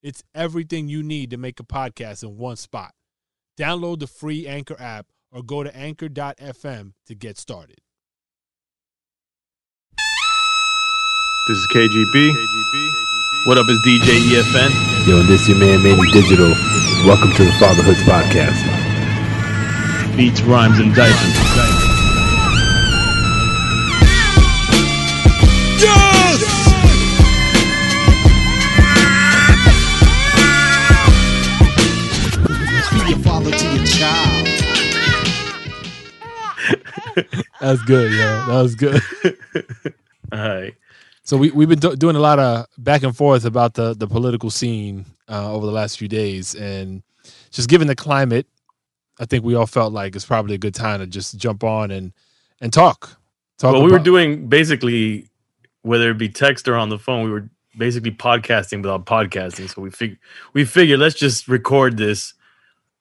It's everything you need to make a podcast in one spot. Download the free Anchor app or go to anchor.fm to get started. This is KGB. What up is DJ EFN? Yo, this is your man Manny Digital. Welcome to the Fatherhoods Podcast. Beats, rhymes, and diapers. That's good, yeah. That was good. All right. So we we've been do- doing a lot of back and forth about the the political scene uh, over the last few days, and just given the climate, I think we all felt like it's probably a good time to just jump on and and talk. Talk. Well, we were doing basically, whether it be text or on the phone, we were basically podcasting without podcasting. So we fig- we figured let's just record this,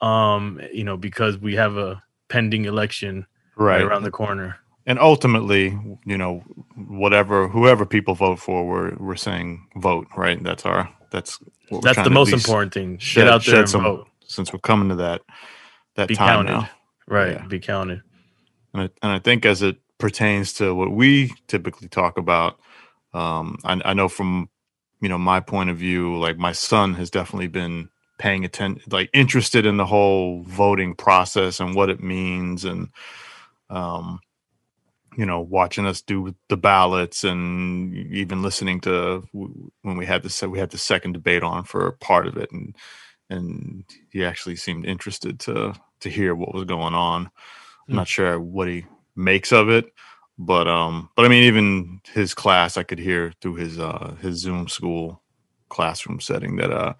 um, you know, because we have a pending election right, Right. around the corner. And ultimately, you know, whatever whoever people vote for, we're we're saying vote, right? That's our that's what That's the most important thing. Shed, Get out there and some vote. since we're coming to that that Be time counted. now. Right. Yeah. Be counted. And I, and I think as it pertains to what we typically talk about, um, I, I know from you know my point of view, like my son has definitely been paying attention, like interested in the whole voting process and what it means, and um, you know, watching us do the ballots and even listening to when we had the se- we had the second debate on for part of it, and and he actually seemed interested to to hear what was going on. I'm not sure what he makes of it, but um, but I mean, even his class, I could hear through his uh his Zoom school classroom setting that uh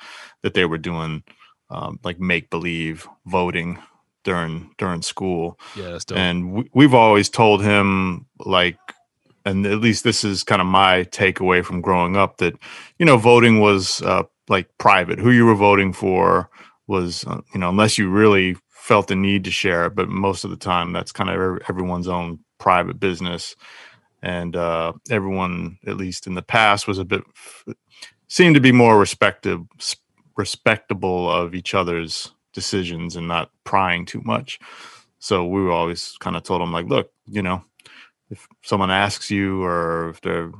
that they were doing um, like make believe voting during during school. Yeah, that's dope. and we, we've always told him like and at least this is kind of my takeaway from growing up that you know voting was uh, like private. Who you were voting for was uh, you know unless you really felt the need to share it but most of the time that's kind of everyone's own private business. And uh, everyone at least in the past was a bit seemed to be more respective respectable of each other's decisions and not prying too much so we were always kind of told them like, look, you know, if someone asks you or if they're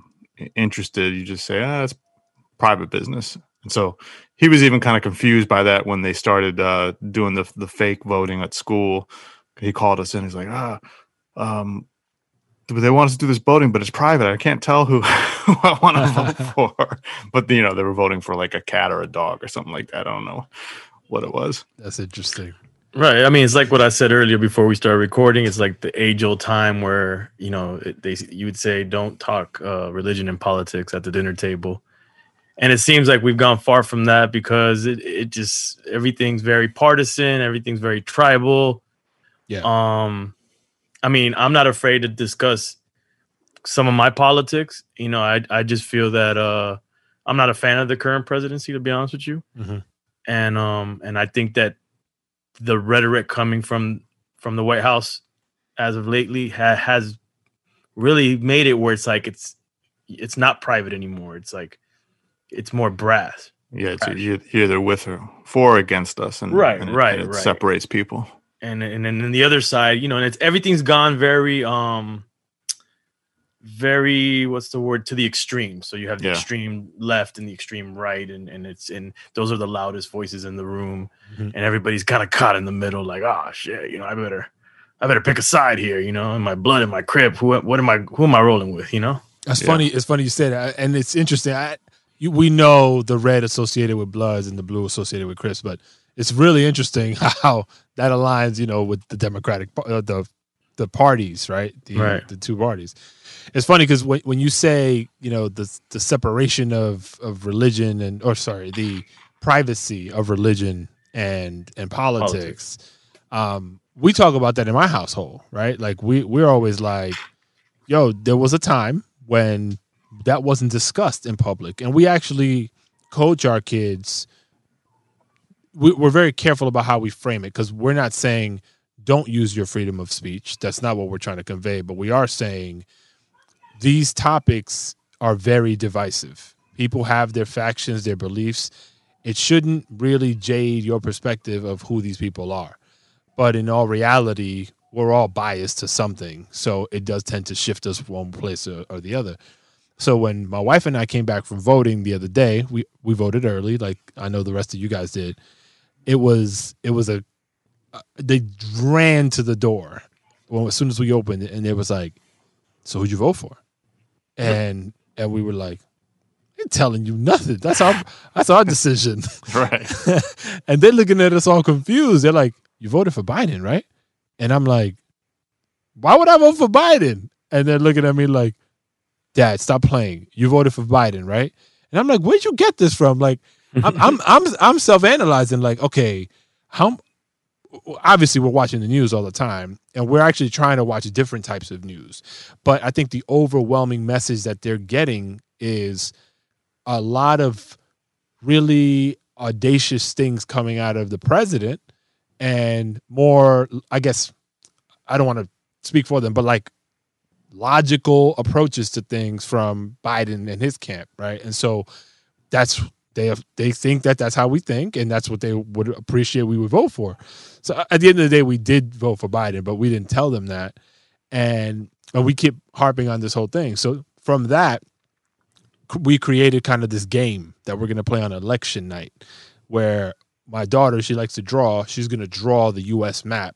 interested, you just say, ah, it's private business. And so he was even kind of confused by that when they started uh, doing the the fake voting at school. He called us in. He's like, ah, um, they want us to do this voting, but it's private. I can't tell who, who I want to vote for. But you know, they were voting for like a cat or a dog or something like that. I don't know what it was. That's interesting. Right. I mean, it's like what I said earlier before we started recording. It's like the age old time where you know it- they you would say don't talk uh, religion and politics at the dinner table, and it seems like we've gone far from that because it it just everything's very partisan, everything's very tribal. Yeah. Um, I mean, I'm not afraid to discuss some of my politics. You know, I I just feel that uh, I'm not a fan of the current presidency, to be honest with you, Mhm. And um, and I think that the rhetoric coming from from the White House as of lately ha- has really made it where it's like it's it's not private anymore. It's like it's more brass. Yeah, it's you're you're either with or for or against us, and Right, and it, right, and it right. separates people. and and then the other side, you know, and it's everything's gone very um very what's the word to the extreme. So you have the Yeah. extreme left and the extreme right, and and it's and those are the loudest voices in the room, Mhm. and everybody's kind of caught in the middle, like, oh shit, you know, I better. I better pick a side here, you know, in my blood, and my crib. Who, what am I? Who am I rolling with? You know? That's Yeah. funny. It's funny you said that, and it's interesting. I, you, we know the red associated with Bloods and the blue associated with Crips, but it's really interesting how that aligns, you know, with the Democratic, uh, the the parties, right? The, Right. The two parties. It's funny because when, when you say, you know, the the separation of of religion and, or sorry, the privacy of religion and and politics. Um, we talk about that in my household, right? Like we we're always like, yo, there was a time when that wasn't discussed in public, and we actually coach our kids. We, we're very careful about how we frame it because we're not saying don't use your freedom of speech. That's not what we're trying to convey, but we are saying these topics are very divisive. People have their factions, their beliefs. It shouldn't really jade your perspective of who these people are. But in all reality, we're all biased to something. So it does tend to shift us one place or, or the other. So when my wife and I came back from voting the other day, we, we voted early, like I know the rest of you guys did. It was it was a uh, they ran to the door as soon as we opened it, and it was like, "So who'd you vote for?" And and we were like, "Ain't telling you nothing. That's our that's our decision." Right. and they're looking at us all confused. They're like, "You voted for Biden, right?" And I'm like, "Why would I vote for Biden?" And they're looking at me like, "Dad, stop playing. You voted for Biden, right?" And I'm like, "Where'd you get this from?" Like, I'm I'm I'm, I'm self analyzing. Like, okay, how obviously we're watching the news all the time and we're actually trying to watch different types of news. But i think the overwhelming message that they're getting is a lot of really audacious things coming out of the president and more i guess i don't want to speak for them but like logical approaches to things from biden and his camp right? And so that's they have, they think that that's how we think and that's what they would appreciate we would vote for. So uh, at the end of the day we did vote for biden but we didn't tell them that. And, and we keep harping on this whole thing. So from that we created kind of this game that we're going to play on election night where my daughter she likes to draw she's going to draw the us map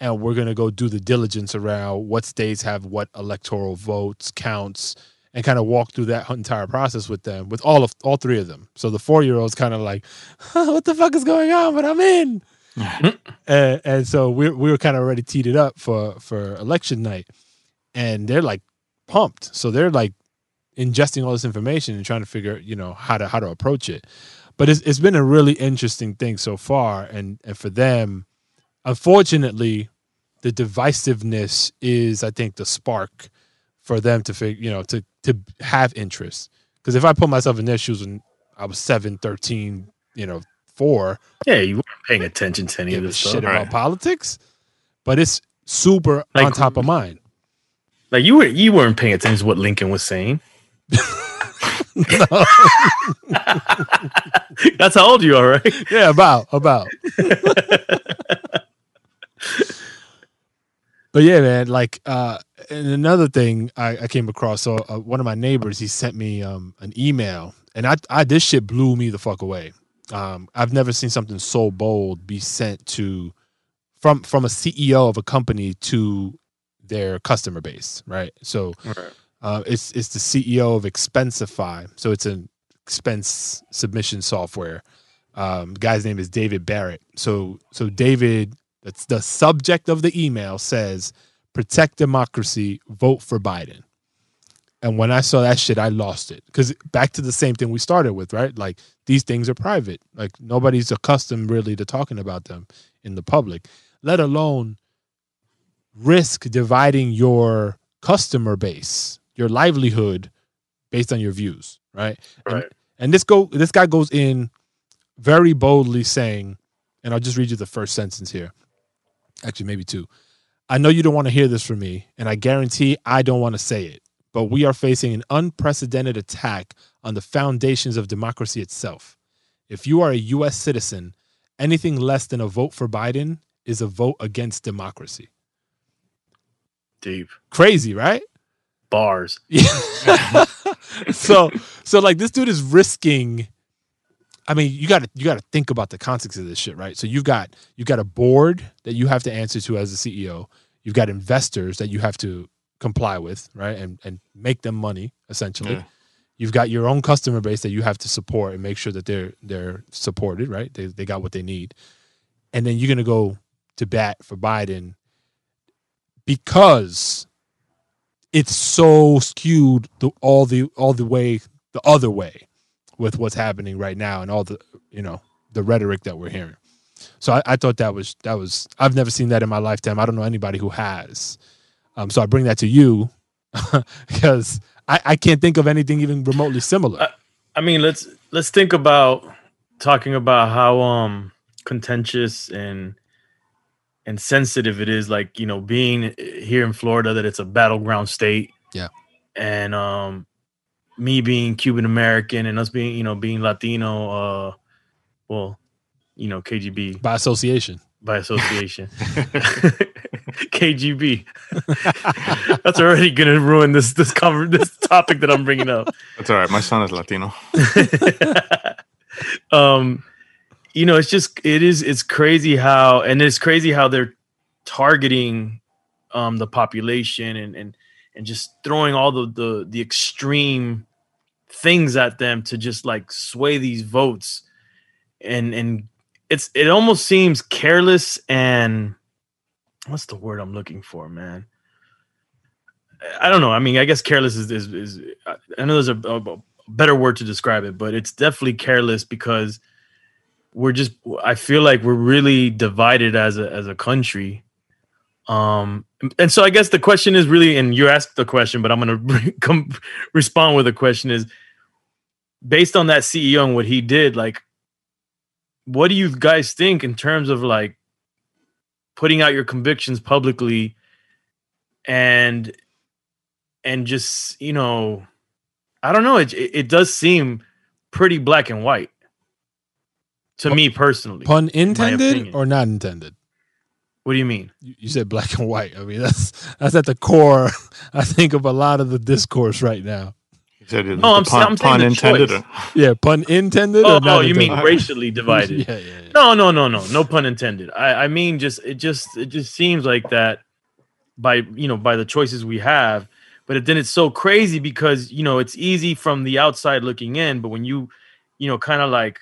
and we're going to go do the diligence around what states have what electoral votes counts and kind of walk through that entire process with them with all of all three of them. So the four year old's kind of like what the fuck is going on? But i'm in. And, and so we we were kind of already teed it up for for election night and they're like pumped. So they're like ingesting all this information and trying to figure you know how to how to approach it. But it's, it's been a really interesting thing so far and and for them unfortunately the divisiveness is i think the spark for them to figure you know to to have interest because if i put myself in their shoes when i was 7 13 you know 4 Yeah, you weren't paying attention to any of this shit stuff. about Right. politics but it's super Like- on top of mind Like you were you weren't paying attention to what Lincoln was saying. That's how old you are, right? yeah about about but yeah man like uh and another thing i, I came across so uh, one of my neighbors he sent me um an email and i i this shit blew me the fuck away um i've never seen something so bold be sent to from from a ceo of a company to their customer base right so uh, it's it's the CEO of Expensify, so it's an expense submission software. Um, the guy's name is David Barrett. So so David, that's the subject of the email says, "Protect democracy, vote for Biden." And when I saw that shit, I lost it because back to the same thing we started with, right? Like these things are private. Like nobody's accustomed really to talking about them in the public, let alone risk dividing your customer base, your livelihood based on your views, right? And- Right. And, this go this guy goes in very boldly saying, and I'll just read you the first sentence here. Actually, maybe two. I know you don't want to hear this from me, and I guarantee I don't want to say it, but we are facing an unprecedented attack on the foundations of democracy itself. If you are a US citizen, anything less than a vote for Biden is a vote against democracy. Deep Crazy, right? bars. So so like this dude is risking I mean, you got to you got to think about the context of this shit, right? So you've got you've got a board that you have to answer to as a CEO. You've got investors that you have to comply with, right? And and make them money essentially. Yeah. You've got your own customer base that you have to support and make sure that they're they're supported, right? They they got what they need. And then you're going to go to bat for Biden because it's so skewed the, all the all the way the other way with what's happening right now and all the you know the rhetoric that we're hearing So I, I thought that was that was I've never seen that in my lifetime. I don't know anybody who has. Um, so I bring that to you because I, I can't think of anything even remotely similar. Uh, I mean, let's let's think about talking about how um contentious and and sensitive it is like, you know, being here in Florida that it's a battleground state. Yeah. And um me being Cuban American and us being, you know, being Latino uh well, you know, KGB by association. by association. KGB. That's already going to ruin this this cover this topic that I'm bringing up. That's all right. My son is Latino. um you know it's just it is it's crazy how and it's crazy how they're targeting um the population and and and just throwing all the the the extreme things at them to just like sway these votes. And and it's it almost seems careless and what's the word i'm looking for man? I don't know. I mean i guess careless is is, is i know there's a, a better word to describe it, but it's definitely careless because we're just I feel like we're really divided as a as a country. Um and so I guess the question is really and you asked the question, but I'm going to come respond with a question is based on that CEO and what he did like what do you guys think in terms of like putting out your convictions publicly and and just you know I don't know. It it, does seem pretty black and white to me personally. Pun intended or not intended? What do you mean? You you said black and white. I mean, that's that's at the core. I think of a lot of the discourse right now. He said No, oh, I'm the sa- pun, I'm saying pun intended. choice. Yeah, pun intended. Oh, or not oh, you mean racially divided? Yeah, yeah, yeah. No, no, no, no, no pun intended. I, I mean, just it just it just seems like that by you know by the choices we have, but it, then it's so crazy because you know it's easy from the outside looking in, but when you you know kind of like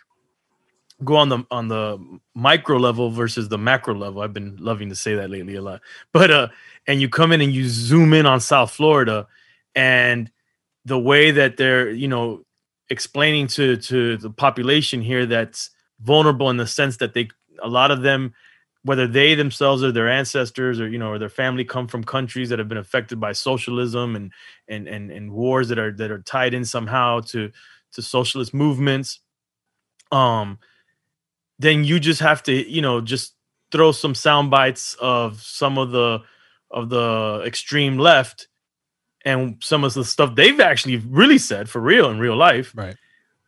go on the on the micro level versus the macro level, I've been loving to say that lately a lot. But uh, and you come in and you zoom in on South Florida, and the way that they're you know explaining to to the population here that's vulnerable in the sense that they a lot of them whether they themselves or their ancestors or you know or their family come from countries that have been affected by socialism and and and, and wars that are that are tied in somehow to to socialist movements um then you just have to you know just throw some sound bites of some of the of the extreme left and some of the stuff they've actually really said for real in real life Right.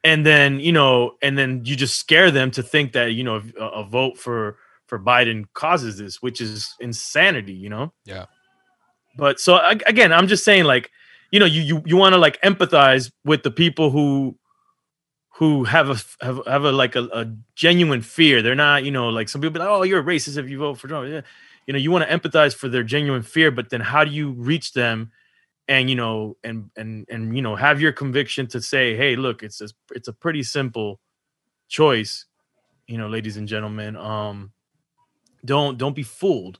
and then you know and then you just scare them to think that you know a, a vote for for biden causes this which is insanity you know Yeah. but so again i'm just saying like you know you you, you want to like empathize with the people who who have a have, have a like a, a genuine fear. They're not you know like some people be like oh you're a racist if you vote for trump. Yeah. you know you want to empathize for their genuine fear but then how do you reach them and you know and and and you know have your conviction to say hey look it's a, it's a pretty simple choice you know ladies and gentlemen. Um don't don't be fooled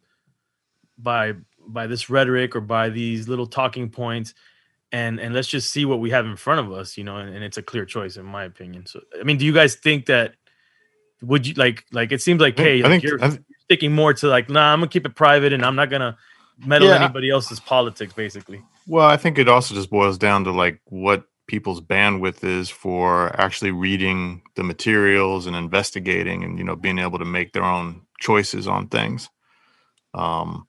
by by this rhetoric or by these little talking points and and let's just see what we have in front of us you know and, and it's a clear choice in my opinion so i mean do you guys think that would you like like it seems like hey think- like, I think- you're I th- sticking more to like nah i'm gonna keep it private and i'm not gonna meddle Yeah, anybody else's politics basically Well, I think it also just boils down to like what people's bandwidth is for actually reading the materials and investigating and you know being able to make their own choices on things. Um,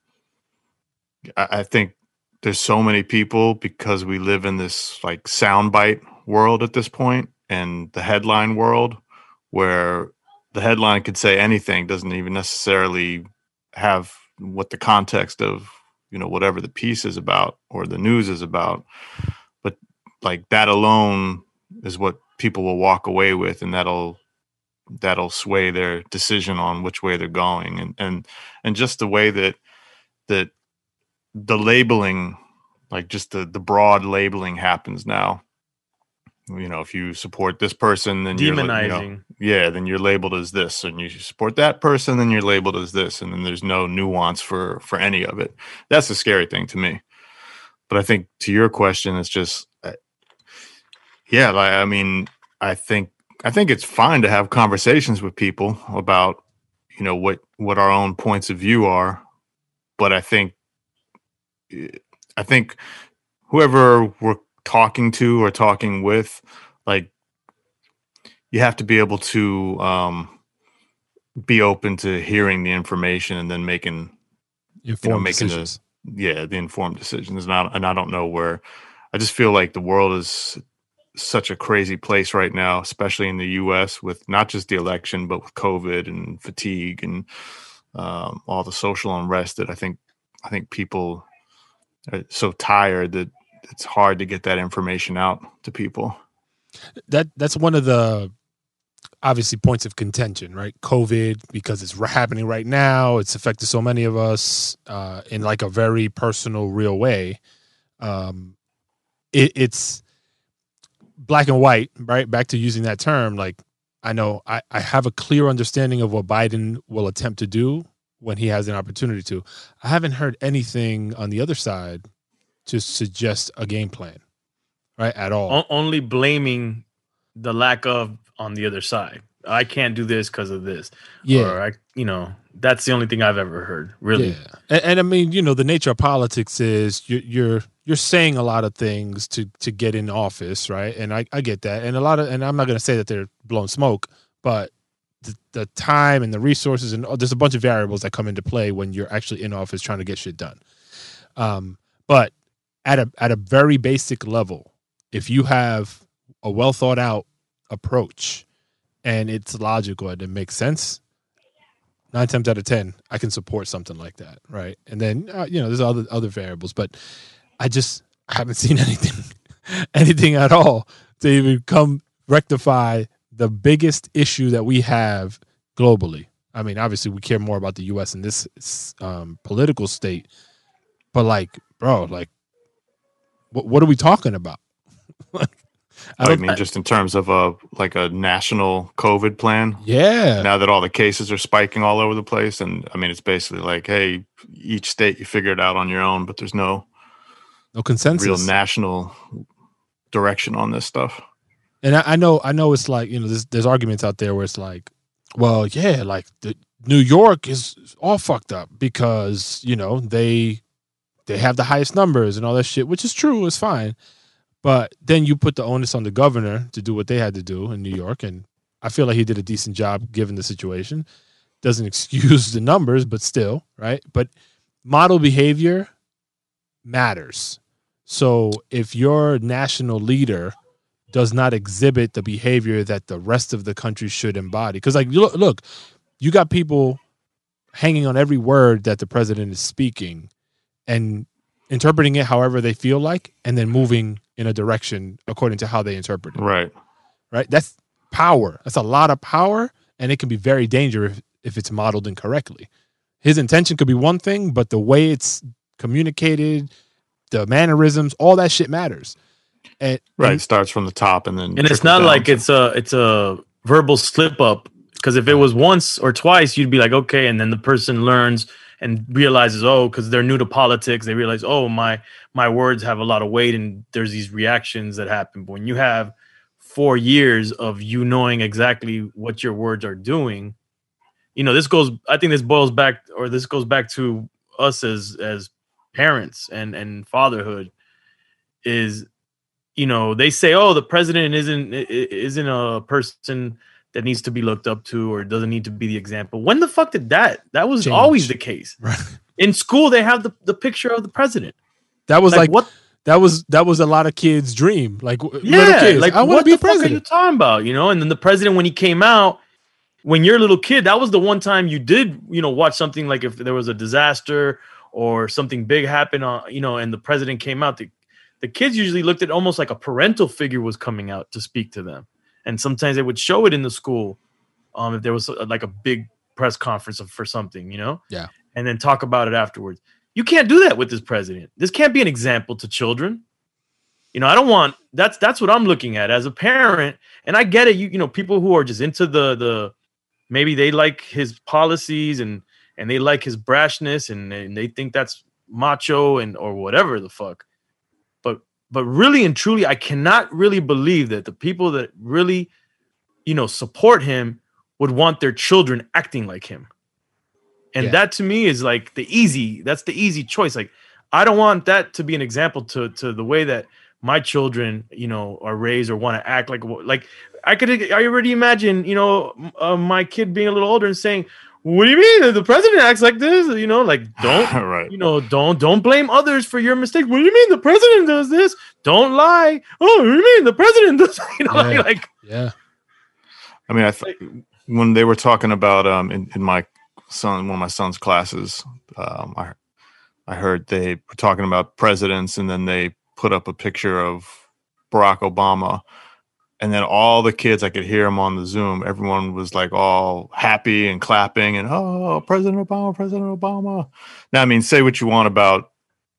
I, I think there's so many people because we live in this like soundbite world at this point and the headline world where the headline could say anything doesn't even necessarily have what the context of you know whatever the piece is about or the news is about. But like that alone is what people will walk away with and that'll that'll sway their decision on which way they're going. And and and just the way that that the labeling like just the the broad labeling happens now you know if you support this person then you're you know, demonizing yeah, then you're labeled as this, and you support that person, then you're labeled as this, and then there's no nuance for for any of it. That's the scary thing to me. But I think to your question, it's just, uh, yeah, like I mean, I think I think it's fine to have conversations with people about, you know what what our own points of view are but i think i think whoever we're talking to or talking with like you have to be able to um be open to hearing the information and then making Informed making the- decisions. yeah the informed decisions and I, and I don't know where i just feel like the world is such a crazy place right now especially in the us with not just the election but with covid and fatigue and um, all the social unrest that i think i think people are so tired that it's hard to get that information out to people that that's one of the obviously points of contention, right? COVID because it's happening right now. It's affected so many of us uh, in like a very personal, real way. Um, it, it's black and white, right? Back to using that term, like I know I, I have a clear understanding of what Biden will attempt to do when he has an opportunity to. I haven't heard anything on the other side to suggest a game plan, right? At all. O- only blaming the lack of on the other side. I can't do this because of this. yeah. Or I, you know, that's the only thing I've ever heard. Really. Yeah, and, and I mean, you know, the nature of politics is you're you're you're saying a lot of things to to get in office, right? And I I get that, and a lot of, and I'm not going to say that they're blowing smoke, but the, the time and the resources and oh, there's a bunch of variables that come into play when you're actually in office trying to get shit done. Um, but at a at a very basic level, if you have a well thought out approach and it's logical and it makes sense, nine times out of ten, I can support something like that, right? And then uh, you know, there's other other variables, but I just haven't seen anything, anything at all to even come rectify the biggest issue that we have globally. I mean, obviously, we care more about the U.S. in this um, political state, but like, bro, like, what what are we talking about? I I, mean, just in terms of a like a national COVID plan. yeah, Now that all the cases are spiking all over the place, and I mean, it's basically like, hey, each state you figure it out on your own, but there's no no consensus. real national direction on this stuff. And I, I know, I know, it's like you know, there's there's arguments out there where it's like, well, yeah, like the New York is all fucked up because you know they they have the highest numbers and all that shit, which is true, it's fine. But then you put the onus on the governor to do what they had to do in New York, and I feel like he did a decent job given the situation. Doesn't excuse the numbers, but still, right? But model behavior matters. So if your national leader does not exhibit the behavior that the rest of the country should embody, because like look, look, you got people hanging on every word that the president is speaking and interpreting it however they feel like, and then moving in a direction according to how they interpret it Right. right? That's power. That's a lot of power, and it can be very dangerous if, if it's modeled incorrectly. His intention could be one thing, but the way it's communicated, the mannerisms, all that shit matters. And Right. and- It starts from the top and then and it's not down. like it's a it's a verbal slip up because if it was once or twice you'd be like okay and then the person learns and realizes oh because they're new to politics they realize oh my my words have a lot of weight and there's these reactions that happen but when you have four years of you knowing exactly what your words are doing you know this goes i think this boils back or this goes back to us as as parents and and fatherhood is you know they say oh the president isn't isn't a person that needs to be looked up to or doesn't need to be the example when the fuck did that that was Change. always the case right. in school they have the, the picture of the president that was like, like, what that was that was a lot of kids' dream. Like w- little yeah kids, like I want what to be the fuck are you president. talking about you know and then the president when he came out when you're a little kid that was the one time you did you know watch something like if there was a disaster or something big happened on you know and the president came out the, the kids usually looked at almost like a parental figure was coming out to speak to them. And sometimes they would show it in the school um if there was uh, like a big press conference for something you know? Yeah. and then talk about it afterwards. You can't do that with this president. This can't be an example to children. You know i don't want that's that's what i'm looking at. As a parent and i get it you you know people who are just into the the maybe they like his policies and and they like his brashness and, and they think that's macho and or whatever the fuck but really and truly i cannot really believe that the people that really you know support him would want their children acting like him And Yeah. that to me is like the easy, that's the easy choice. Like I don't want that to be an example to to the way that my children, you know, are raised or want to act like like I could I already imagine, you know, uh, my kid being a little older and saying, "What do you mean the president acts like this?" You know, like don't right. you know, don't don't blame others for your mistakes. What do you mean the president does this? Don't lie. Oh, what do you mean the president does? You know, Yeah. like, like Yeah. I mean, I th- when they were talking about um in, in my son one of my son's classes, um, I I heard they were talking about presidents, and then they put up a picture of Barack Obama, and then all the kids I could hear them on the Zoom. Everyone was like all happy and clapping, and oh, President Obama, President Obama. Now, I mean, say what you want about.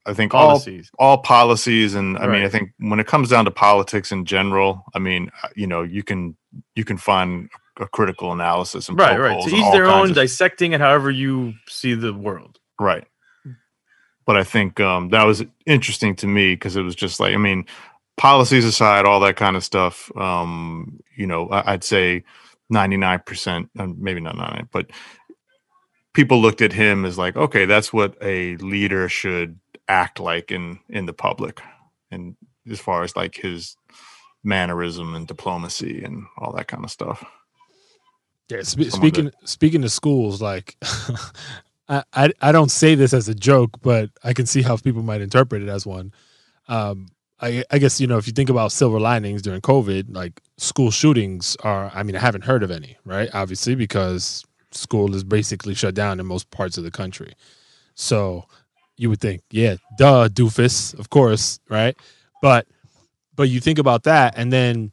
I think all policies. all policies and i mean i think when it comes down to politics in general i mean uh, you know you can you can find a critical analysis and Right, right. To each their own, of- dissecting it however you see the world. right but i think um that was interesting to me because it was just like i mean policies aside all that kind of stuff um you know I, i'd say 99% um, maybe not 99 but people looked at him as like okay that's what a leader should act like in in the public and as far as like his mannerism and diplomacy and all that kind of stuff Yeah, Someone speaking speaking to schools, like I, I I don't say this as a joke, but I can see how people might interpret it as one. Um, I I guess you know if you think about silver linings during COVID, like school shootings are. I mean, I haven't heard of any, right? Obviously, because school is basically shut down in most parts of the country. So you would think, yeah, duh, doofus, of course, right? But but you think about that, and then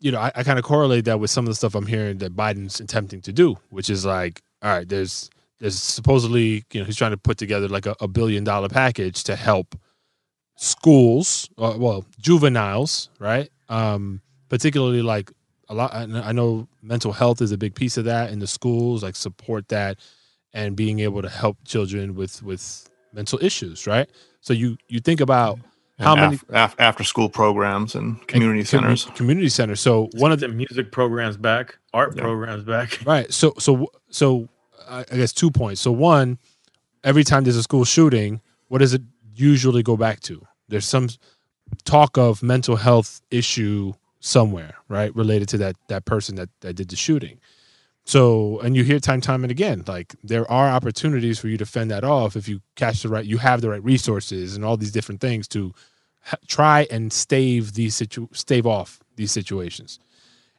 you know, I, I kind of correlate that with some of the stuff I'm hearing that Biden's attempting to do, which is like, all right, there's there's supposedly, you know, he's trying to put together like a, a billion dollar package to help schools, uh, well, juveniles, right? Um, particularly like a lot. I know mental health is a big piece of that in the schools, like support that and being able to help children with with mental issues, right? So you you think about how And many af- af- after school programs and community and commu- centers community centers. So one of the the music programs back, art Yeah. programs back. Right. So so so I I guess two points. So one, every time there's a school shooting, what does it usually go back to? There's some talk of mental health issue somewhere, right, related to that that person that that did the shooting. So, and you hear time time and again, like there are opportunities for you to fend that off if you catch the right, you have the right resources and all these different things to ha- try and stave these situ stave off these situations.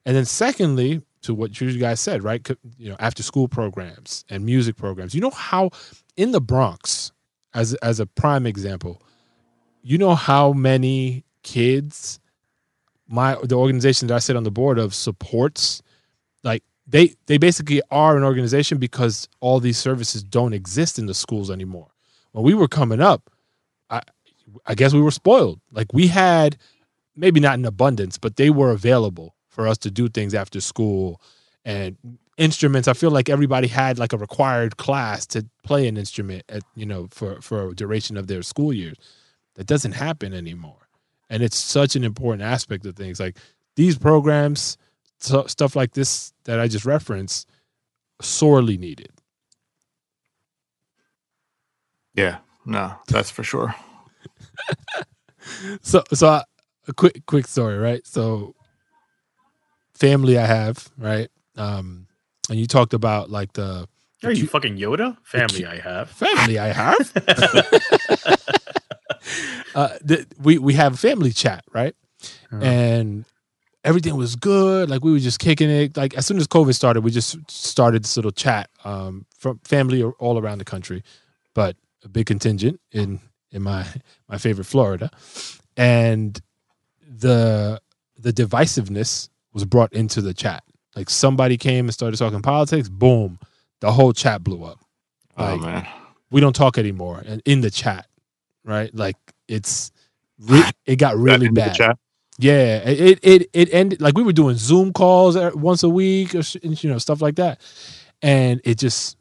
And then secondly, to what you guys said, right? You know, after school programs and music programs. You know how in the Bronx, as as a prime example, you know how many kids my the organization that I sit on the board of supports like they they basically are an organization because all these services don't exist in the schools anymore. When we were coming up, I I guess we were spoiled. Like we had maybe not in abundance, but they were available for us to do things after school and instruments. I feel like everybody had like a required class to play an instrument at you know for for a duration of their school years. That doesn't happen anymore, and it's such an important aspect of things. Like these programs, so, stuff like this that I just referenced, sorely needed. yeah no that's for sure so so I, a quick quick story right so family i have right um and you talked about like the Are you fucking Yoda? Family I have. family i have uh the, we we have a family chat right Uh-huh. and everything was good like we were just kicking it like as soon as covid started we just started this little chat um from family all around the country but a big contingent in in my my favorite florida and the the divisiveness was brought into the chat like somebody came and started talking politics boom the whole chat blew up. Oh man. we don't talk anymore and in the chat right? Like it's re- it got really bad. chat? yeah, it it it ended like we were doing Zoom calls once a week or you know stuff like that, and it just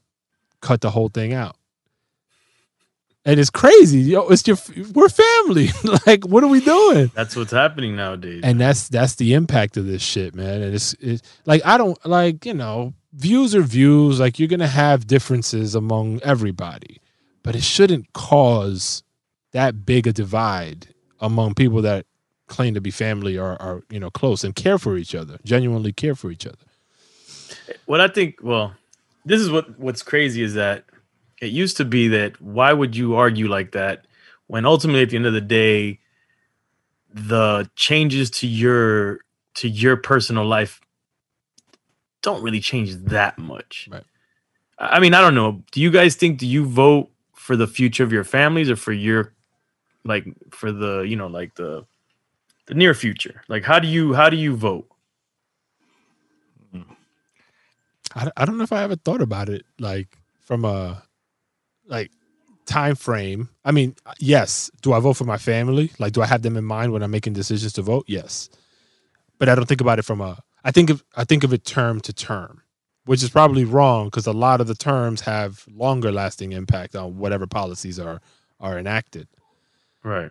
cut the whole thing out. And it's crazy. Yo, it's your we're family. like, what are we doing? That's what's happening nowadays. And that's that's the impact of this shit, man. And it's, it's like I don't like you know views are views. Like you're gonna have differences among everybody, but it shouldn't cause that big a divide among people that claim to be family or are you know close and care for each other, genuinely care for each other. what I think, well, this is what what's crazy is that it used to be that why would you argue like that when ultimately at the end of the day the changes to your to your personal life don't really change that much. Right. I mean, I don't know. Do you guys think do you vote for the future of your families or for your like for the, you know, like the the near future? Like how do you how do you vote? Hmm. I, I don't know if I ever thought about it like from a like time frame. I mean, yes. Do I vote for my family? Like, do I have them in mind when I'm making decisions to vote? Yes, but I don't think about it from a. I think of I think of it term to term, which is probably wrong because a lot of the terms have longer lasting impact on whatever policies are are enacted. Right.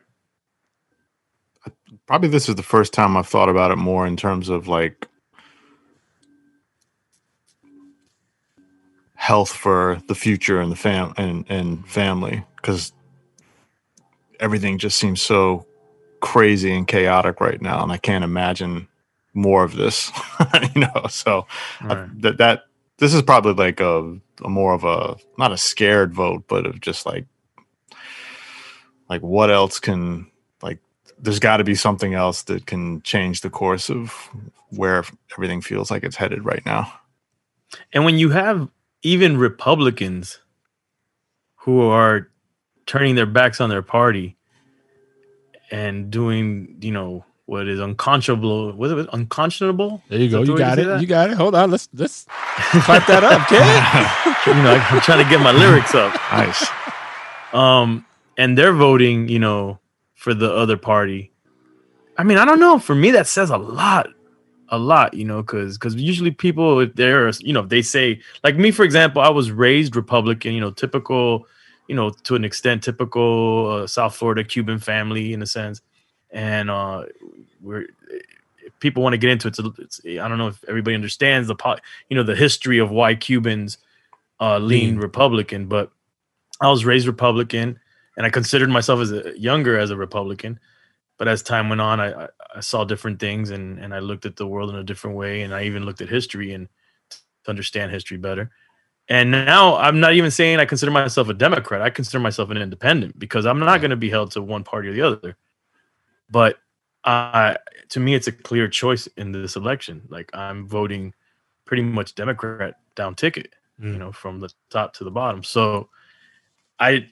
Probably this is the first time I've thought about it more in terms of like health for the future and the fam and, and family because everything just seems so crazy and chaotic right now and I can't imagine more of this you know so uh, I- that that this is probably like a, a more of a not a scared vote but of just like like what else can like there's got to be something else that can change the course of where everything feels like it's headed right now. And when you have even Republicans who are turning their backs on their party and doing, you know, what is unconscionable, what is it, unconscionable? There you go. You got it. You got it. Hold on. Let's let's clap that up, kid. you know, I'm trying to get my lyrics up. nice Um, and they're voting, you know, for the other party. I mean, I don't know. For me, that says a lot, a lot, you know, because because usually people, if they're, you know, if they say like me, for example, I was raised Republican, you know, typical, you know, to an extent, typical uh, South Florida Cuban family in a sense, and uh, we're. If people want to get into it, it's, it's, I don't know if everybody understands the, po- you know, the history of why Cubans uh, lean Lean. Republican, but I was raised Republican and I considered myself as a younger as a Republican. But as time went on, I, I, I saw different things and, and I looked at the world in a different way. And I even looked at history and to understand history better. And now I'm not even saying I consider myself a Democrat. I consider myself an independent because I'm not going to be held to one party or the other. But uh, to me, it's a clear choice in this election. Like I'm voting pretty much Democrat down ticket, you Mm. know, from the top to the bottom. So I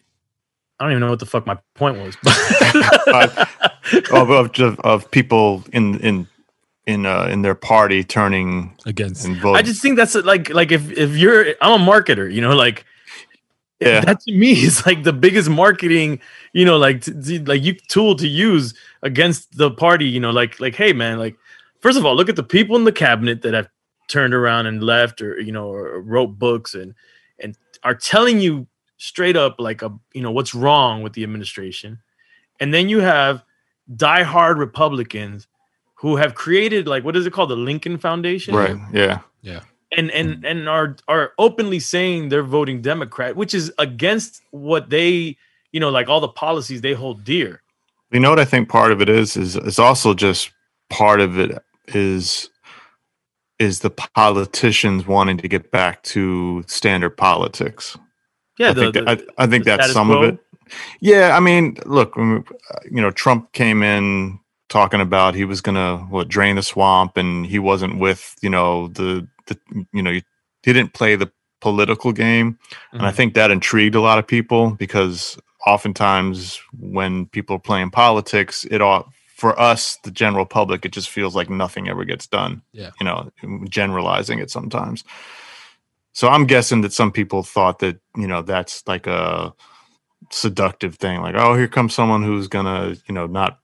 I don't even know what the fuck my point was. of, of, of, of people in in in uh, in their party turning Against and voting I just think that's like like if if you're I'm a marketer, you know, like Yeah. that to me is like the biggest marketing, you know, like t- t- like you tool to use against the party, you know, like like hey man, like first of all, look at the people in the cabinet that have turned around and left or you know or wrote books and and are telling you straight up like a you know what's wrong with the administration. And then you have diehard Republicans who have created like what is it called the Lincoln Foundation right yeah yeah. and and mm. and are are openly saying they're voting Democrat, which is against what they you know like all the policies they hold dear. you know what i think part of it is is is also just part of it is is the politicians wanting to get back to standard politics Yeah, I the, think, the- that, I, I think that's some quo. of it. Yeah, I mean, look, you know, Trump came in talking about he was gonna what drain the swamp, and he wasn't with you know the the you know he didn't play the political game, and I Mhm. think that intrigued a lot of people because oftentimes when people are playing politics, it all for us, the general public, it just feels like nothing ever gets done. Yeah. you know, generalizing it sometimes. So I'm guessing that some people thought that you know that's like a seductive thing, like oh here comes someone who's gonna you know not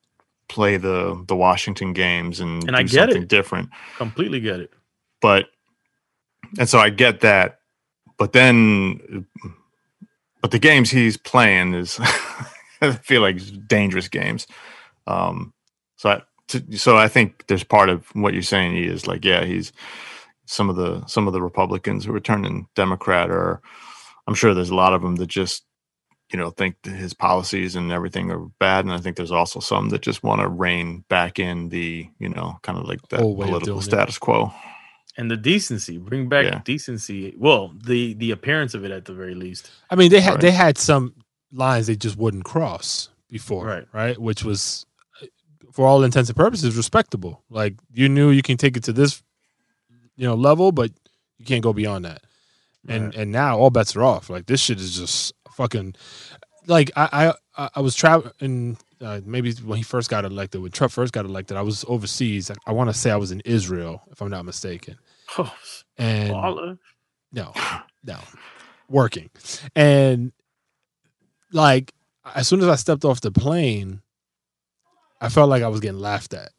play the the Washington games and, And I get something it. different. completely get it. But and so I get that, but then but the games he's playing is I feel like dangerous games. Um, so I so I think there's part of what you're saying. He is like, yeah, he's some of the some of the Republicans who are turning Democrat, or I'm sure there's a lot of them that just you know think that his policies and everything are bad, and I think there's also some that just want to rein back in the you know kind of like that Old way of political doing it. status quo. and the decency, bring back Yeah. decency. Well, the the appearance of it at the very least. I mean, they had Right. they had some lines they just wouldn't cross before, Right. Right, which was, uh, for all intents and purposes, respectable. Like you knew you can take it to this, you know, level, but you can't go beyond that. And Right. and now all bets are off. Like this shit is just fucking. Like I I I was traveling. Uh, maybe when he first got elected, when Trump first got elected, I was overseas. I, I want to say I was in Israel, if I'm not mistaken. Oh, And baller. no, no, working. And like, as soon as I stepped off the plane, I felt like I was getting laughed at.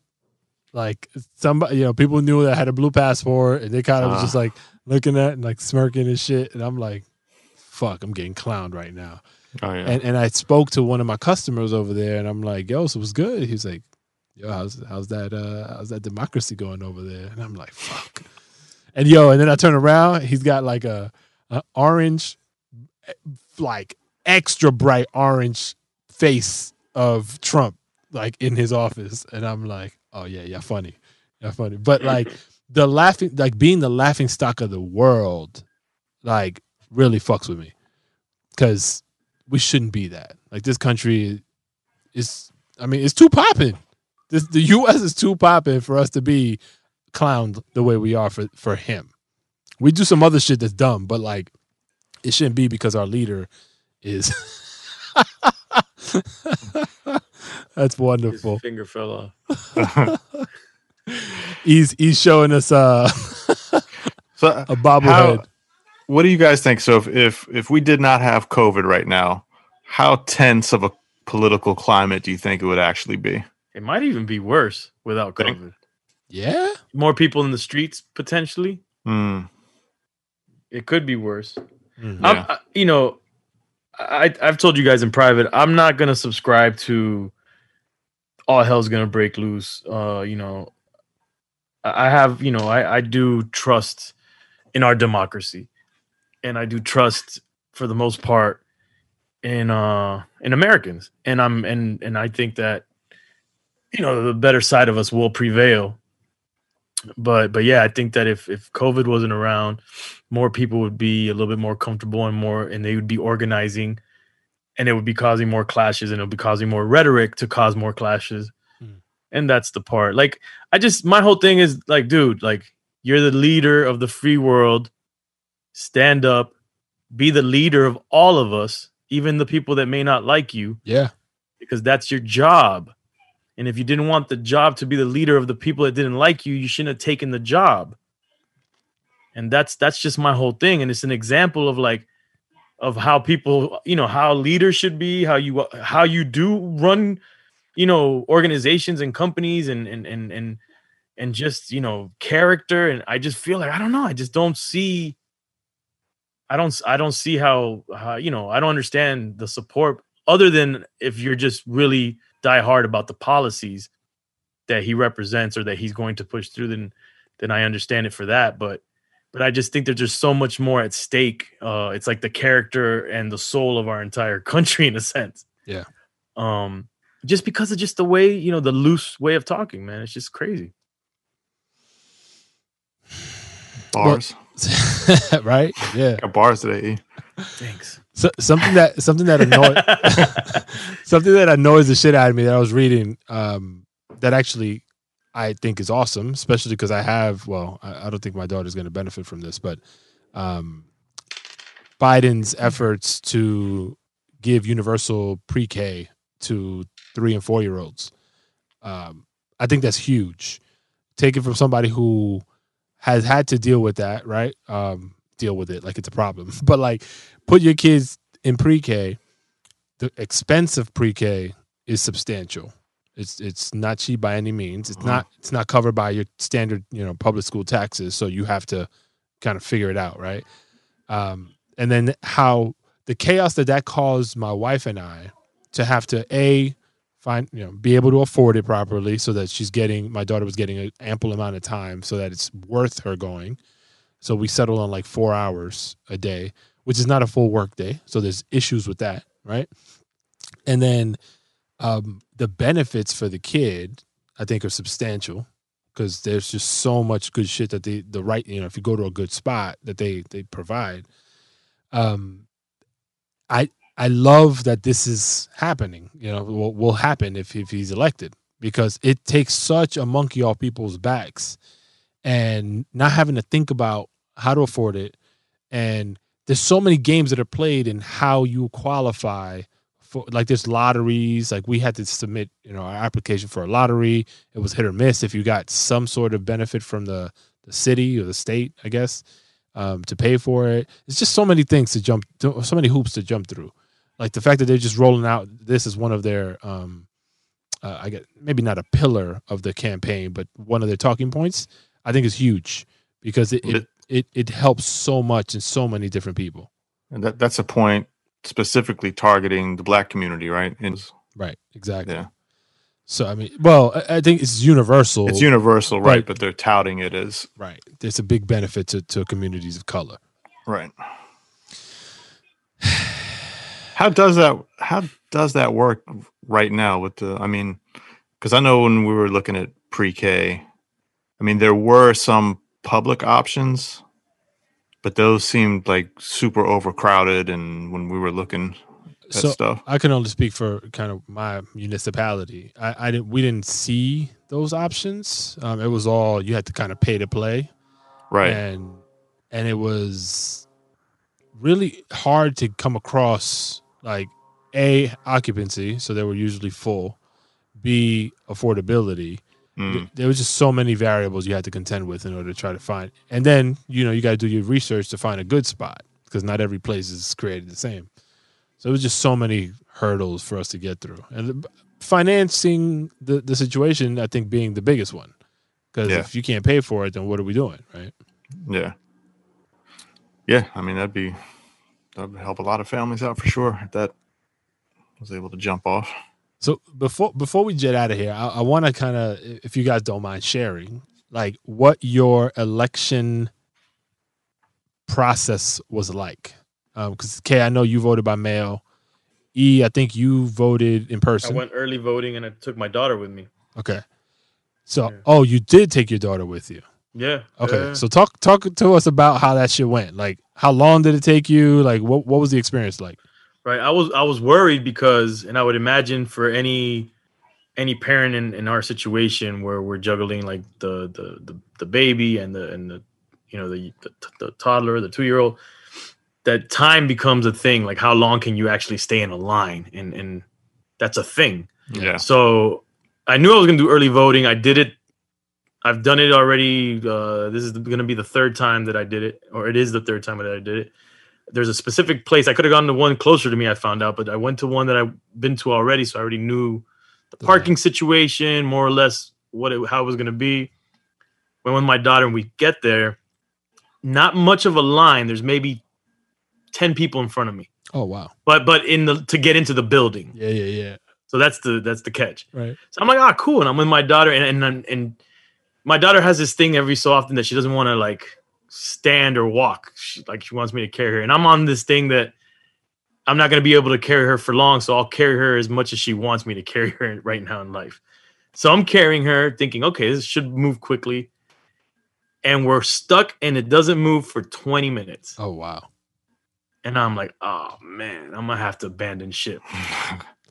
Like somebody, you know, people knew that I had a blue passport, and they kind of was Ah. just like looking at and like smirking and shit. And I'm like, "Fuck, I'm getting clowned right now." Oh yeah, And and I spoke to one of my customers over there, and I'm like, "Yo, so what's good?" He's like, "Yo, how's how's that uh how's that democracy going over there?" And I'm like, "Fuck." And yo, and then I turn around, he's got like a, a orange, like extra bright orange face of Trump, like in his office, and I'm like, "Oh yeah, yeah, funny, yeah, funny." But like the laughing, like being the laughing stock of the world, like really fucks with me, because we shouldn't be that. Like this country is, I mean, it's too popping. This the U.S. is too popping for us to be clowned the way we are for for him. We do some other shit that's dumb, but like it shouldn't be because our leader is. that's His wonderful. finger fell off. He's he's showing us uh, so a bobblehead. what do you guys think? So if, if if we did not have COVID right now, how tense of a political climate do you think it would actually be? It might even be worse without Think- COVID. yeah, More people in the streets potentially. Hmm. It could be worse. Mhm. I'm, Yeah. I, you know, I I've told you guys in private. I'm not gonna subscribe to all hell's gonna break loose. Uh, you know, I have you know I I do trust in our democracy, and I do trust for the most part in uh in Americans, and I'm and and I think that you know the better side of us will prevail. But but yeah, I think that if if COVID wasn't around, more people would be a little bit more comfortable and more and they would be organizing and it would be causing more clashes and it would be causing more rhetoric to cause more clashes Hmm. and that's the part like i just my whole thing is like dude like you're the leader of the free world stand up be the leader of all of us even the people that may not like you yeah, because that's your job. And if you didn't want the job to be the leader of the people that didn't like you, you shouldn't have taken the job. And that's that's just my whole thing. And it's an example of like of how people, you know, how leaders should be, how you how you do run, you know, organizations and companies and and and and and just, you know, character. And I just feel like I don't know, I just don't see I don't I don't see how, how you know I don't understand the support other than if you're just really die hard about the policies that he represents or that he's going to push through then then I understand it for that but but I just think there's just so much more at stake uh it's like the character and the soul of our entire country in a sense Yeah. um just because of just the way you know the loose way of talking man it's just crazy Bars. right. Yeah. Got bars today. E. thanks So, something that something that annoyed something that annoys the shit out of me that I was reading um, that actually I think is awesome, especially because I have well, I, I don't think my daughter's going to benefit from this, but um, Biden's efforts to give universal pre-K to three and four year olds, um, I think that's huge. Take it from somebody who has had to deal with that, right? Um, deal with it like it's a problem, but like put your kids in pre-K. The expense of pre-K is substantial. It's it's not cheap by any means. It's not it's not covered by your standard you know public school taxes. So you have to kind of figure it out, right? Um, and then how the chaos that that caused my wife and I to have to a find you know be able to afford it properly so that she's getting my daughter was getting an ample amount of time so that it's worth her going. So we settled on like four hours a day, which is not a full work day. So there's issues with that, right? And then um, the benefits for the kid, I think, are substantial because there's just so much good shit that they the right you know if you go to a good spot that they they provide. Um, I I love that this is happening. You know, will, will happen if if he's elected because it takes such a monkey off people's backs, and not having to think about how to afford it, and there's so many games that are played in how you qualify for like there's lotteries like we had to submit you know our application for a lottery. It was hit or miss if you got some sort of benefit from the the city or the state i guess um, to pay for it. It's just so many things to jump so many hoops to jump through. Like the fact that they're just rolling out this is one of their um uh, i get maybe not a pillar of the campaign but one of their talking points i think is huge because it it, it, it helps so much in so many different people. And that that's a point specifically targeting the black community, right? It's, right exactly yeah, so i mean well i, I think it's universal it's universal, right? Right. But they're touting it as Right. There's a big benefit to, to communities of color. right. How does that how does that work right now with the I mean cuz I know when we were looking at pre-K I mean there were some public options but those seemed like super overcrowded and when we were looking at So stuff I can only speak for kind of my municipality. I, I didn't we didn't see those options. Um, it was all you had to kind of pay to play. right And and it was really hard to come across like A occupancy, so they were usually full. B affordability. Mm, there was just so many variables you had to contend with in order to try to find and then you know you got to do your research to find a good spot because not every place is created the same so it was just so many hurdles for us to get through and the- financing the, the situation i think being the biggest one because Yeah. if you can't pay for it then what are we doing right yeah. Yeah, I mean that'd be that would help a lot of families out for sure if that was able to jump off. So before before we jet out of here, I, I want to kind of, if you guys don't mind sharing, like what your election process was like. Um, because Kay, I know you voted by mail. E, I think you voted in person. I went early voting and I took my daughter with me. okay. So, Yeah. oh, you did take your daughter with you. Yeah. Okay. yeah. So talk talk to us about how that shit went. Like, how long did it take you? Like, what what was the experience like? Right i was i was worried because and i would imagine for any any parent in, in our situation where we're juggling like the the the, the baby and the and the you know the, the, the toddler the two year old that time becomes a thing like how long can you actually stay in a line and and that's a thing Yeah. so I knew I was going to do early voting. I did it. I've done it already. Uh, this is going to be the third time that I did it, or it is the third time that I did it. There's a specific place I could have gone to one closer to me. I found out, but I went to one that I've been to already, so I already knew the parking situation more or less what it, how it was going to be. When with my daughter and we get there, not much of a line. There's maybe ten people in front of me, Oh wow. but but in the to get into the building. Yeah, yeah, yeah. So that's the that's the catch. Right. So I'm like, ah, cool. And I'm with my daughter, and and and my daughter has this thing every so often that she doesn't want to like stand or walk. She, like she wants me to carry her, and I'm on this thing that I'm not going to be able to carry her for long, so I'll carry her as much as she wants me to carry her right now in life. So I'm carrying her, thinking, okay, this should move quickly, and we're stuck, and it doesn't move for 20 minutes, Oh wow. and I'm like, oh man, I'm gonna have to abandon ship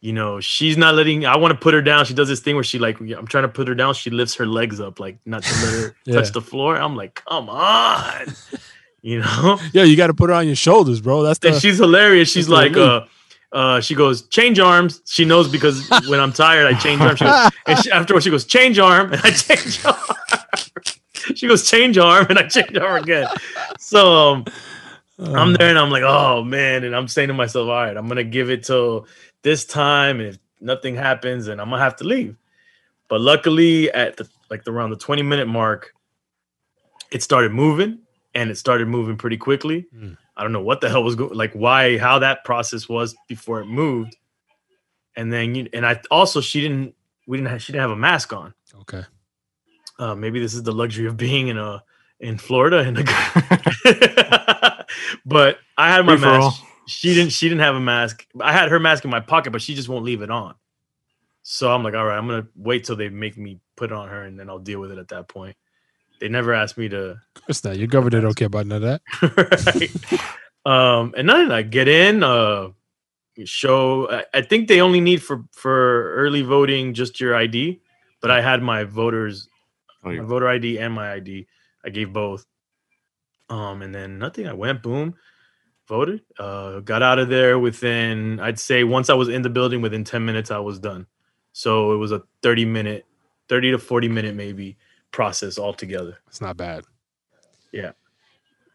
you know, she's not letting. I want to put her down. She does this thing where she like, I'm trying to put her down. She lifts her legs up, like not to let her Yeah. touch the floor. I'm like, come on, you know. Yeah, you got to put her on your shoulders, bro. That's And she's hilarious. She's like, uh, uh, she goes, change arms. She knows because when I'm tired, I change arms. She goes, and she, afterwards, she goes, change arm, and I change arm. she goes, change arm, and I change arm again. So um, I'm there and I'm like, oh man. And I'm saying to myself, all right, I'm gonna give it till this time. And if nothing happens, then I'm gonna have to leave. But luckily, at the like the, around the 20 minute mark, it started moving and it started moving pretty quickly. Mm. I don't know what the hell was going, like why, how that process was before it moved. And then you, and I also she didn't, we didn't, have, she didn't have a mask on. Okay. Uh, maybe this is the luxury of being in a in Florida in a but I had my Free mask. She didn't she didn't have a mask. I had her mask in my pocket, but she just won't leave it on. So I'm like, all right, I'm gonna wait till they make me put it on her and then I'll deal with it at that point. They never asked me to Of course not. Your government don't care about none of that. right. Um, and none of that. Get in, uh, show. I, I think they only need for for early voting just your ID, but I had my voters, Oh, my voter ID and my ID. I gave both. Um, and then nothing. I went, boom, voted. Uh, got out of there within. I'd say once I was in the building, within ten minutes, I was done. So it was a thirty minute, thirty to forty minute maybe process altogether. It's not bad. Yeah.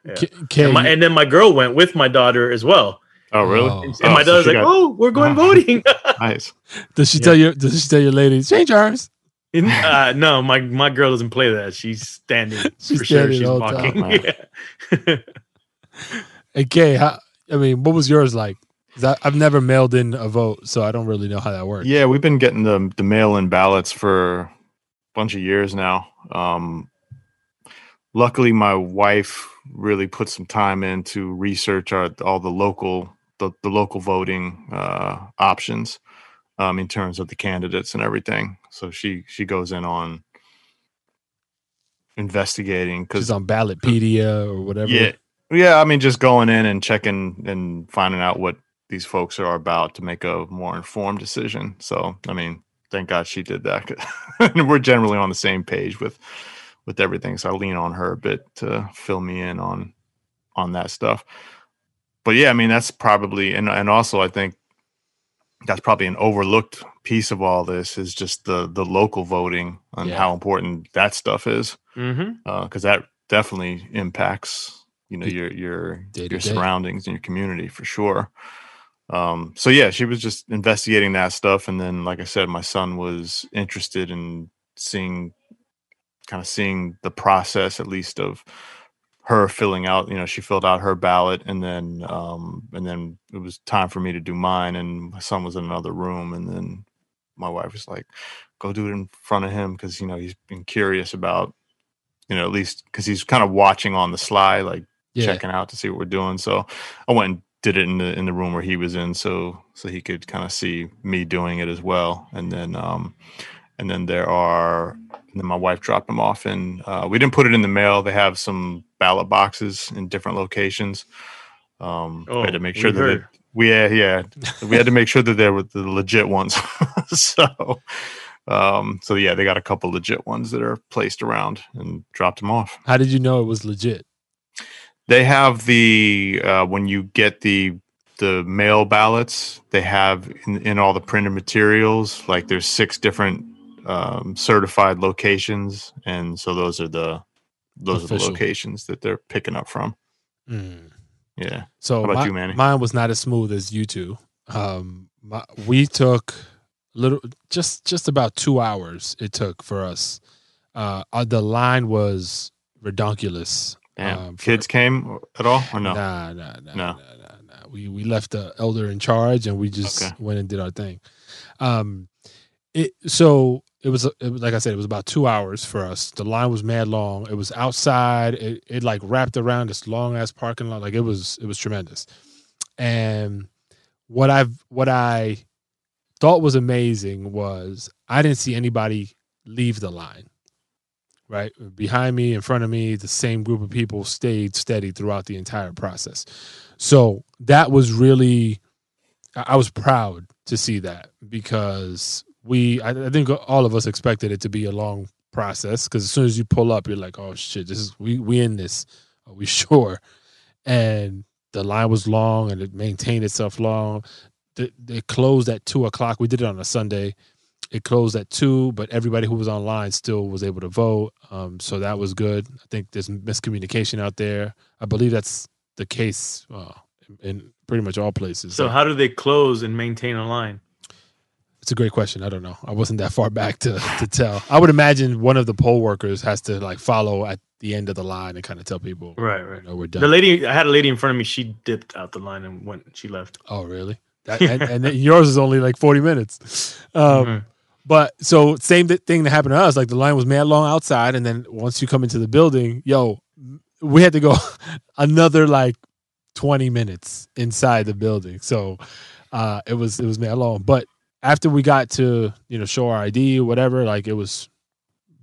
Yeah. K- Kay, And, my, and then my girl went with my daughter as well. Oh, really? Oh. And Oh, my so daughter's she like, got- "Oh, we're going Wow. voting." Nice. does she yeah. tell you? Does she tell your lady change ours? And, uh, no, my my girl doesn't play that. She's standing She's for sure. She's all the time. walking. Yeah. And Kay, how, I mean, what was yours like? I, I've never mailed in a vote, so I don't really know how that works. Yeah, we've been getting the the mail in ballots for a bunch of years now. Um, luckily, my wife really put some time in to research our, all the local the, the local voting uh, options um, in terms of the candidates and everything. So she she goes in on investigating because She's on Ballotpedia or whatever. yeah, yeah. I mean, just going in and checking and finding out what these folks are about to make a more informed decision. So, I mean, thank God she did that. We're generally on the same page with with everything, so I lean on her a bit to fill me in on on that stuff. But yeah, I mean, that's probably and and also I think that's probably an overlooked piece of all this is just the the local voting and Yeah. how important that stuff is mm-hmm. uh, because that definitely impacts you know your your Day your day. surroundings and your community for sure um so yeah she was just investigating that stuff and then like i said my son was interested in seeing kind of seeing the process at least of her filling out you know she filled out her ballot and then um and then it was time for me to do mine and my son was in another room and then my wife was like go do it in front of him because you know he's been curious about you know at least because he's kind of watching on the sly like yeah. checking out to see what we're doing. So i went and did it in the in the room where he was in so so he could kind of see me doing it as well. And then um and then there are and then my wife dropped them off and uh, we didn't put it in the mail. They have some ballot boxes in different locations. Um we Oh, had to make sure that it, we yeah, yeah. We had to make sure that they were the legit ones. So um so yeah they got a couple legit ones that are placed around and dropped them off. How did you know it was legit? They have the uh, when you get the the mail ballots they have in, in all the printed materials like there's six different um, certified locations and so those are the those are the locations that they're picking up from Mm. yeah So How about my- you, Manny? mine was not as smooth as you two. Um, my, we took little, just just about two hours. It took for us. Uh, uh, the line was redonkulous. Um, for- kids came at all or no Nah, nah, nah, No. nah, nah, nah. We we left the elder in charge, and we just Okay. went and did our thing. Um, it so it was, it was like I said, it was about two hours for us. The line was mad long. It was outside. It it like wrapped around this long ass parking lot. Like it was it was tremendous. And what I've what I thought was amazing was I didn't see anybody leave the line. Right behind me, in front of me, the same group of people stayed steady throughout the entire process. So that was really, I was proud to see that because we, I, I think all of us expected it to be a long process because as soon as you pull up, you're like, oh shit, this is we we in this, are we sure? And the line was long and it maintained itself long. It closed at two o'clock. We did it on a Sunday. It closed at two, but everybody who was online still was able to vote. Um, so that was good. I think there's miscommunication out there. I believe that's the case uh, in, pretty much all places. So how do they close and maintain a line? it's a great question. I don't know. I wasn't that far back to to tell. I would imagine one of the poll workers has to like follow at the end of the line and kind of tell people, Right, right. you know, we're done. The lady, I had a lady in front of me. She dipped out the line and went. She left. oh, really? That, and, and yours is only like 40 minutes. Um, Mhm. But so same thing that happened to us. Like the line was mad long outside, and then once you come into the building, yo, we had to go another like twenty minutes inside the building. So uh, it was it was mad long. But after we got to you know show our ID whatever, like it was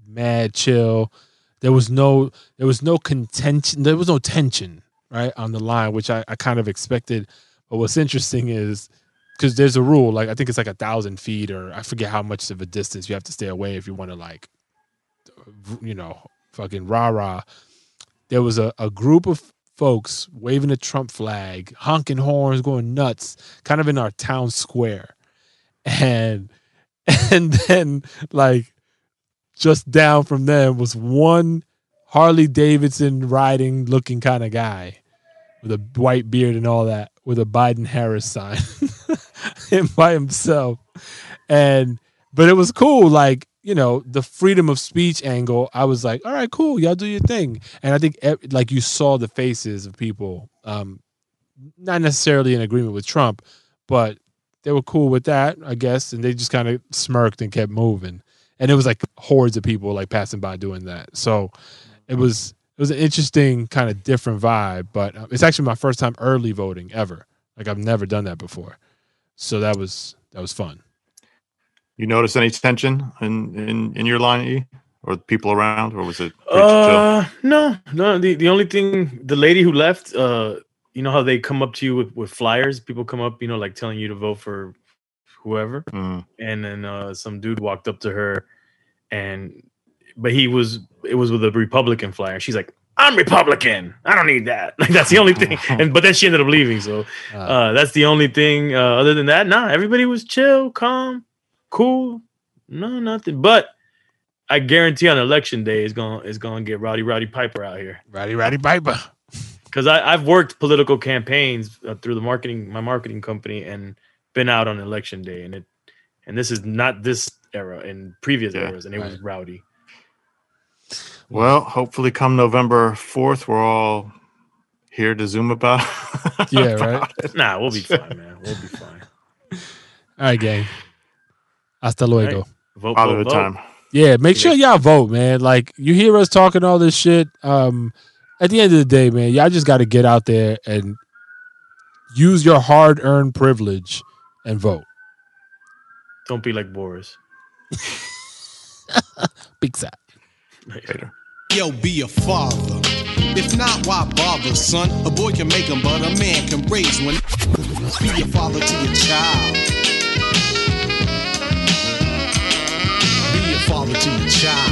mad chill. There was no there was no contention. There was no tension right on the line, which I, I kind of expected. But what's interesting is because there's a rule, like I think it's like a thousand feet, or I forget how much of a distance you have to stay away if you want to like, you know, fucking rah rah. There was a, a group of folks waving a Trump flag, honking horns, going nuts, kind of in our town square, and and then like just down from them was one Harley Davidson riding looking kind of guy with a white beard and all that with a Biden Harris sign him by himself. And but it was cool like, you know, the freedom of speech angle. I was like, "All right, cool. Y'all do your thing." And I think like you saw the faces of people um not necessarily in agreement with Trump, but they were cool with that, I guess, and they just kind of smirked and kept moving. And it was like hordes of people like passing by doing that. So it was it was an interesting kind of different vibe, but uh, it's actually my first time early voting ever. Like I've never done that before, so that was that was fun. You notice any tension in in, in your line, E, or the people around, or was it pretty chill? Uh, no, no. The the only thing, the lady who left, uh, you know how they come up to you with with flyers. People come up, you know, like telling you to vote for whoever. Mm. and then uh, some dude walked up to her and but he was it was with a republican flyer she's like i'm republican. I don't need that. Like that's the only thing. And but then she ended up leaving so Uh, uh, that's the only thing uh, other than that nah everybody was chill calm cool no nothing. But i guarantee on election day is gonna is gonna get rowdy rowdy piper out here. Roddy Roddy Piper. because I've worked political campaigns uh, through the marketing my marketing company and been out on election day and it and this is not this era in previous Yeah, eras and it was right. rowdy Well, hopefully, come November fourth, we're all here to zoom about. Yeah, right. it. nah we'll be fine man we'll be fine All right, gang. Hasta luego. right. vote, Father vote, of vote. time. Yeah, make sure y'all vote, man. Like you hear us talking all this shit. Um, at the end of the day, man, y'all just got to get out there and use your hard-earned privilege and vote. don't be like boris Big side. Later. Yo, be a father. If not, why bother, son? A boy can make make 'em, but a man can raise one. Be a father to your child. Be a father to your child.